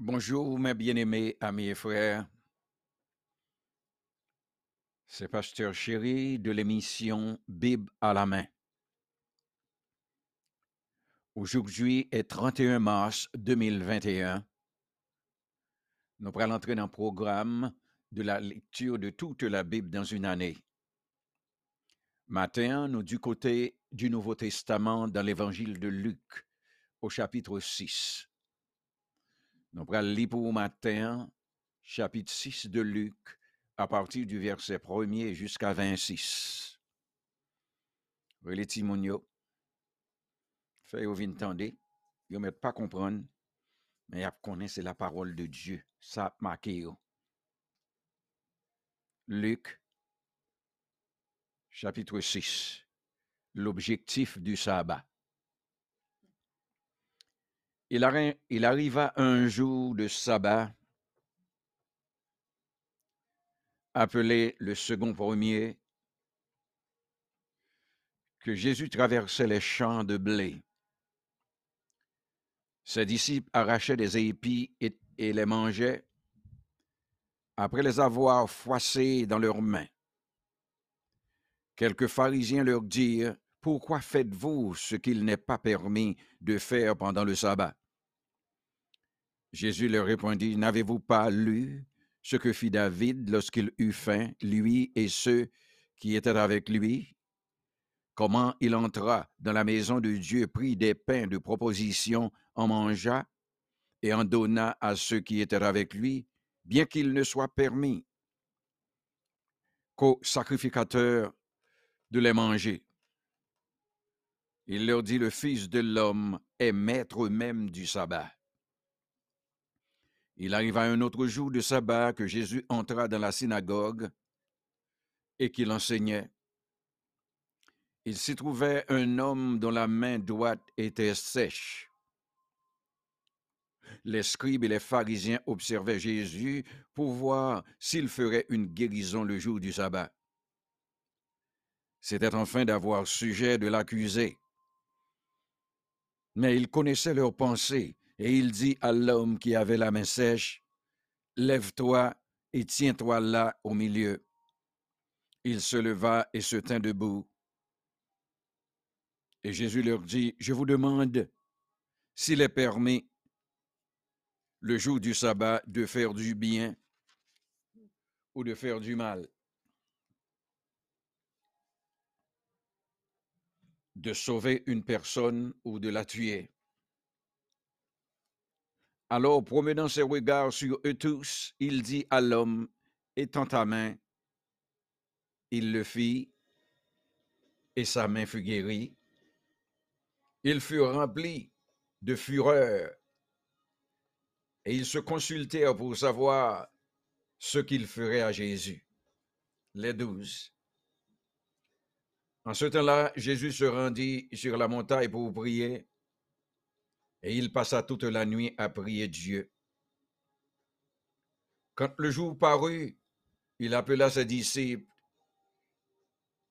Bonjour, mes bien-aimés amis et frères. C'est Pasteur Chéri de l'émission Bible à la main. Aujourd'hui est 31 mars 2021. Nous allons entrer dans le programme de la lecture de toute la Bible dans une année. Matin, nous du côté du Nouveau Testament dans l'évangile de Luc au chapitre 6. Nous allons lire pour matin chapitre 6 de Luc à partir du verset 1er jusqu'à 26. Les timonio, fait au tendez, ne met pas comprendre, mais ils connaissent la parole de Dieu, ça marqué. Luc chapitre 6, l'objectif du sabbat. Il, arriva un jour de sabbat, appelé le second premier, que Jésus traversait les champs de blé. Ses disciples arrachaient des épis et, et les mangeaient après les avoir froissés dans leurs mains. Quelques pharisiens leur dirent, Pourquoi faites-vous ce qu'il n'est pas permis de faire pendant le sabbat? Jésus leur répondit, N'avez-vous pas lu ce que fit David lorsqu'il eut faim, lui et ceux qui étaient avec lui? Comment il entra dans la maison de Dieu, prit des pains de proposition, en mangea et en donna à ceux qui étaient avec lui, bien qu'il ne soit permis qu'aux sacrificateurs de les manger. Il leur dit, le Fils de l'homme est maître même du sabbat. Il arriva un autre jour de sabbat que Jésus entra dans la synagogue et qu'il enseignait. Il s'y trouvait un homme dont la main droite était sèche. Les scribes et les pharisiens observaient Jésus pour voir s'il ferait une guérison le jour du sabbat. C'était enfin d'avoir sujet de l'accuser. Mais il connaissait leurs pensées, et il dit à l'homme qui avait la main sèche, Lève-toi et tiens-toi là au milieu. Il se leva et se tint debout. Et Jésus leur dit, Je vous demande s'il est permis le jour du sabbat de faire du bien ou de faire du mal. De sauver une personne ou de la tuer. Alors, promenant ses regards sur eux tous, il dit à l'homme, étends ta main. Il le fit, et sa main fut guérie. Il fut rempli de fureur, et ils se consultèrent pour savoir ce qu'ils feraient à Jésus. Les douze. En ce temps-là, Jésus se rendit sur la montagne pour prier, et il passa toute la nuit à prier Dieu. Quand le jour parut, il appela ses disciples,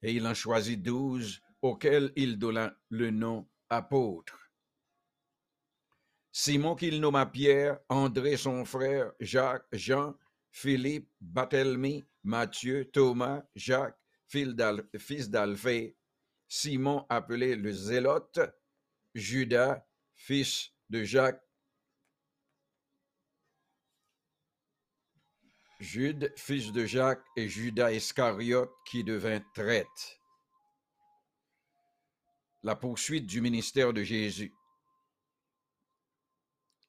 et il en choisit douze, auxquels il donna le nom apôtre. Simon qu'il nomma Pierre, André son frère, Jacques, Jean, Philippe, Barthélemy, Matthieu, Thomas, Jacques, fils d'Alphée, Simon appelé le Zélote, Judas, fils de Jacques, Jude, fils de Jacques, et Judas Iscariote qui devint traite. La poursuite du ministère de Jésus.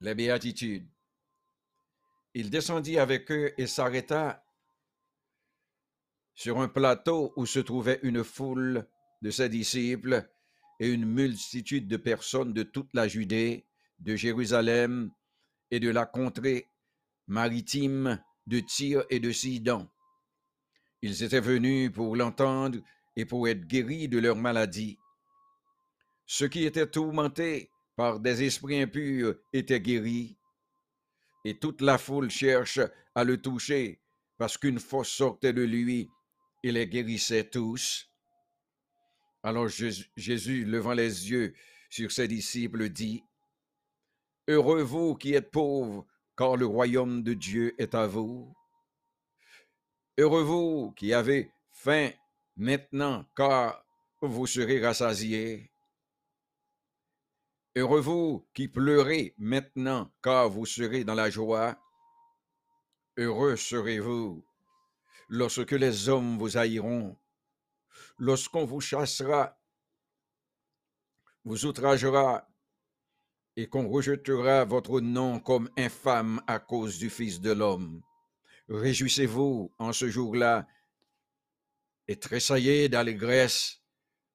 Les béatitudes. Il descendit avec eux et s'arrêta sur un plateau où se trouvait une foule de ses disciples et une multitude de personnes de toute la Judée, de Jérusalem et de la contrée maritime de Tyr et de Sidon. Ils étaient venus pour l'entendre et pour être guéris de leur maladie. Ceux qui étaient tourmentés par des esprits impurs étaient guéris, et toute la foule cherche à le toucher parce qu'une force sortait de lui il les guérissait tous. Alors Jésus, levant les yeux sur ses disciples, dit, Heureux vous qui êtes pauvres, car le royaume de Dieu est à vous. Heureux vous qui avez faim maintenant, car vous serez rassasiés. Heureux vous qui pleurez maintenant, car vous serez dans la joie. Heureux serez-vous lorsque les hommes vous haïront, lorsqu'on vous chassera, vous outragera et qu'on rejettera votre nom comme infâme à cause du Fils de l'homme. Réjouissez-vous en ce jour-là et tressaillez d'allégresse,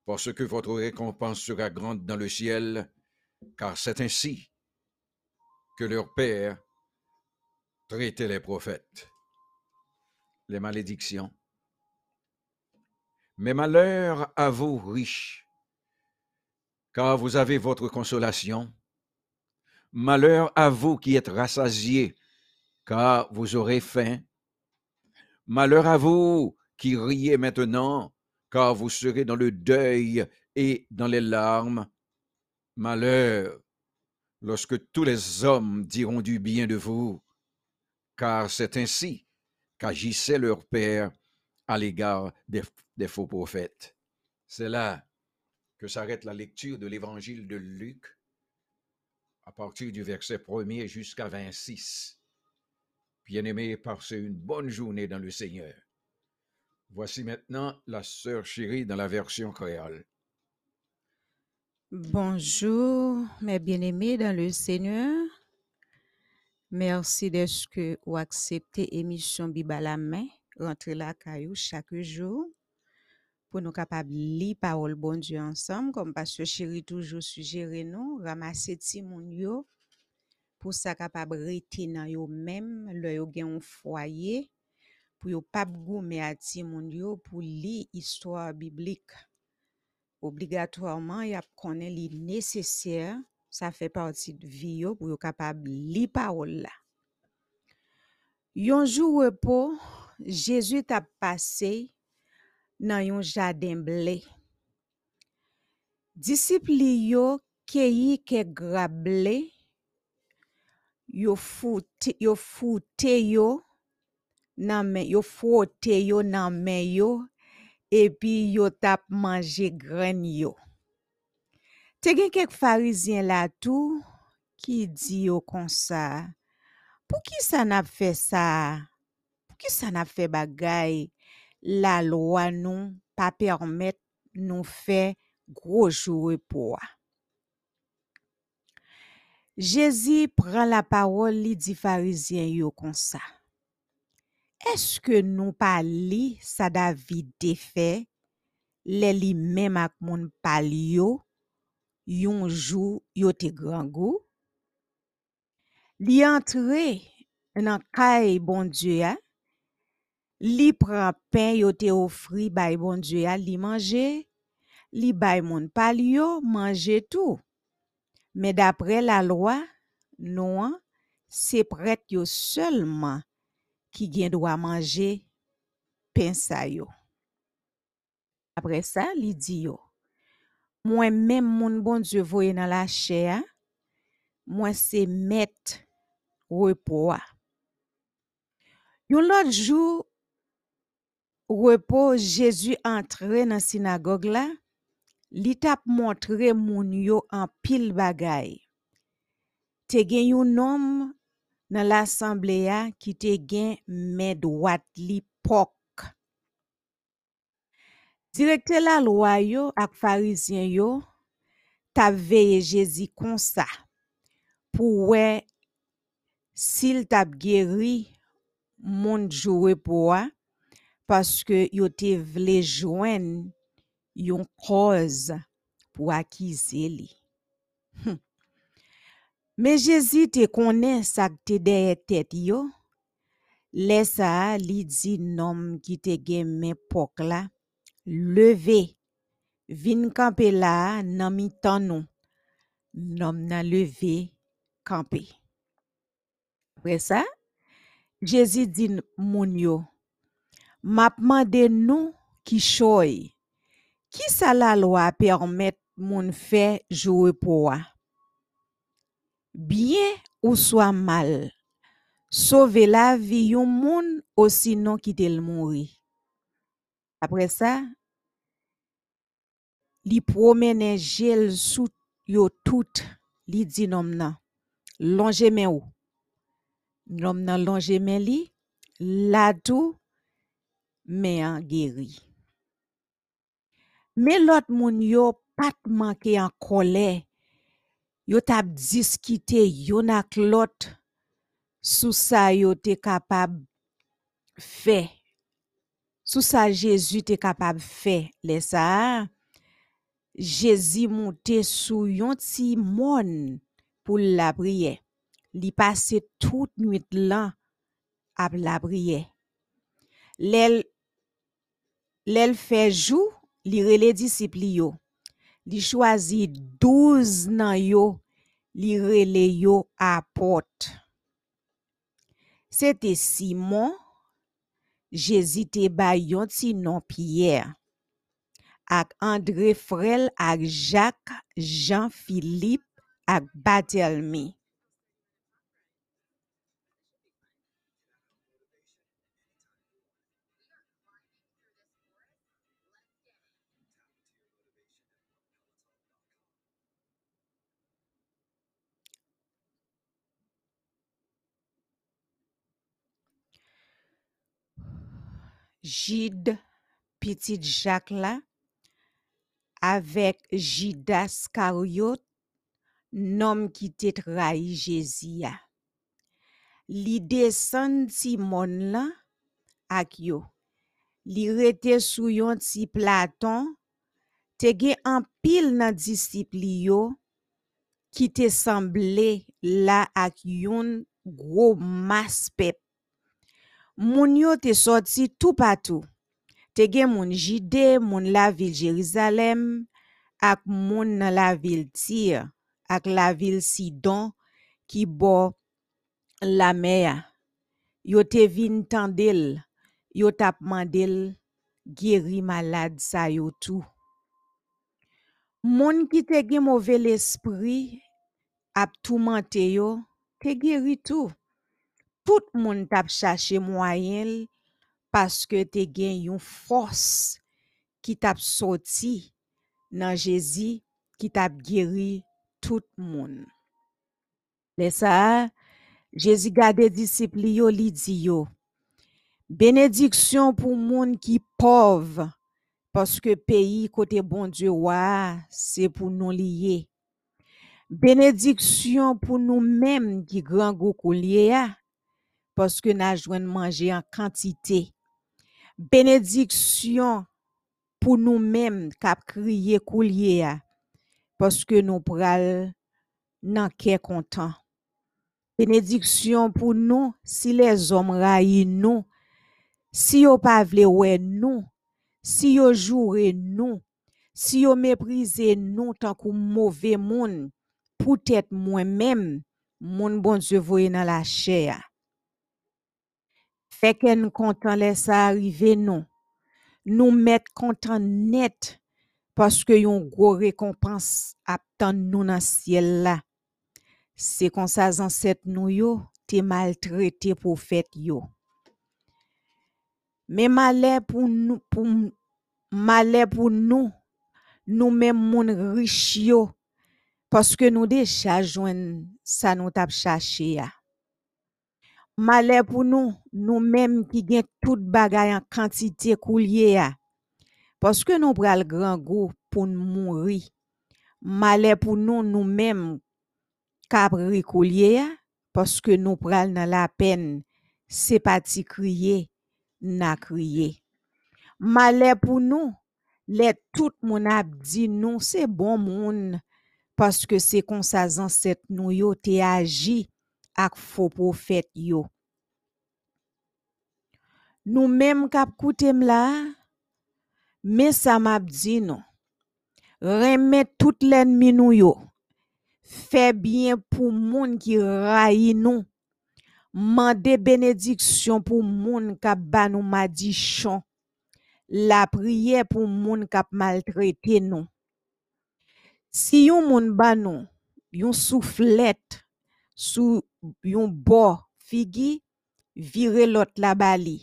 parce que votre récompense sera grande dans le ciel, car c'est ainsi que leur Père traitait les prophètes. Les malédictions. Mais malheur à vous riches, car vous avez votre consolation. Malheur à vous qui êtes rassasiés, car vous aurez faim. Malheur à vous qui riez maintenant, car vous serez dans le deuil et dans les larmes. Malheur lorsque tous les hommes diront du bien de vous, car c'est ainsi qu'agissait leur Père à l'égard des, faux prophètes. C'est là que s'arrête la lecture de l'évangile de Luc à partir du verset 1er jusqu'à 26. Bien-aimés, passez une bonne journée dans le Seigneur. Voici maintenant la sœur chérie dans la version créole. Bonjour, mes bien-aimés dans le Seigneur. Merci d'être que vous acceptez émission Bible à la main, rentrer la caillou chaque jour pour nous capables de lire parole bon Dieu ensemble, comme pasteur chéri toujours suggéré nous, ramasser ti moun yo pour ça capable rester même le yo un foyer pour yo pas à pour lire histoire biblique. Obligatoirement, y a connaît li nécessaire, sa fe parti de vi yo pou yo kapab li parol la. Yonjou repo, Jezu tap pase nan yon jaden ble. Disipli yo keyi ke grable, yo foute yo, foute yo nan men, yo fote yo nan men yo, epi yo tap manje gren yo. Te gen kek farizyen la tou ki di yo kon sa, pou ki sa nap fe sa, pou ki sa nap fe bagay, la loa nou pa permet nou fe grojou repwa. Jezi pran la parol li di farizyen yo kon sa. Eske nou pa li sa David defe, le li mem ak moun pal yo, yon jou yote gran go, li antre nan kay bon djea, li pran pen yote ofri bay bon djea li manje, li bay moun pal yo manje tou. Me dapre la lwa, nou an, se pret yo selman ki gen dwa manje pen sa yo. Apre sa, li di yo. Moi même moun bon Dieu voye dans la chair, moi c'est maître repos. Yon l'autre jour, repos, Jésus entre dans synagogue là, li tap montre moun yo en pile bagay. Te gen yon homme dans l'assemblée a qui te gen droite li pok. Direkte la lwa yo ak farizyen yo, ta veye Jezi konsa pou we sil tap geri moun jowe pou wa paske yo te vle jwen yon koz pou akize li. Hm. Me Jezi te konen sak te deye tet yo, lesa li di nom ki te gen men pok la leve, vin kampe la nan mi tan nou. Nom nan leve, kampe. Après ça, Jésus dit moun yo, m'a mande nou ki choy, qui sa la loi permet moun fait jouer pour Bien ou soit mal, sauver la vie yon moun ou sinon quitter le Apre sa, li promene jel sou yo tout li di nom nan. Longe men ou. Nom nan longe men li, la tou men an geri. Men lot moun yo pat manke an kole, yo tap diskite yon ak lot sou sa yo te kapab fe. Sou sa Jezu te kapab fe le sa, Jezi monte sou yon ti mon pou la priye. Li pase tout nwit lan ap la priye. Lel, lel fejou, li rele disipli yo. Li chwazi douz nan yo, li rele yo apot. Sete Simon, Jezi te bay yon ti non Pierre. ak André Frel ak Jacques, Jean-Philippe ak Barthélemy. Gide, petit Jacques la, avek Jidas Karyot, nom ki te trahi ya. Li desen ti mon la ak yo. Li rete sou yon ti platon, te ge an pil nan disipli yo, ki te semble la ak yon gro mas pep. moun yo te soti tou patou. Te gen moun jide, moun la vil Jerizalem, ak moun nan la vil Tir, ak la vil Sidon, ki bo la mea. Yo te vin tan del, yo tapman del, geri malad sa yo tou. Moun ki te gen mouvel espri, ap touman te yo, te geri tou. tout moun tap chache mwayen paske te gen yon fos ki tap soti nan Jezi ki tap geri tout moun. Le sa, Jezi gade disipli yo li di yo, benediksyon pou moun ki pov paske peyi kote bon Diyo wa se pou nou liye. Benediksyon pou nou menm ki gran gokou liye ya paske na jwen manje an kantite. Benediksyon pou nou menm kap kriye kou liye ya, paske nou pral nan ke kontan. Benediksyon pou nou si le zom rayi nou, si yo pa vle we nou, si yo jure nou, si yo meprize nou tankou mouve moun, pou tèt mwen menm moun bon Diyo voye nan la chè ya. Fèken kontan lè sa arrive nou. Nou met kontan net paske yon gwo rekompans ap tan nou nan siel la. Se kon sa zanset nou yo, te maltrete pou fèt yo. Me malè pou nou, malè pou nou, nou men moun rich yo, paske nou de chajwen sa nou tap chache ya. Malè pou nou, nou menm ki gen tout bagay an kantite kou liye ya. Paske nou pral gran go pou nou mounri. Malè pou nou, nou menm kapri kou liye. Paske nou la pen, se pati kriye, na kriye. Malè pou nou, le tout moun ap di nou se bon moun. Paske se konsa zanset nou yo te aji. Ak fo profet yo. Nou menm kap koutem la, men sa map di nou, remet tout l'enmi nou yo, fe bien pou moun ki rayi nou, mande benediksyon pou moun kap ban nou madichon, la priye pou moun kap maltrete nou. Si yon moun ban nou, yon souflet, sou yon bo figi vire lot la bali.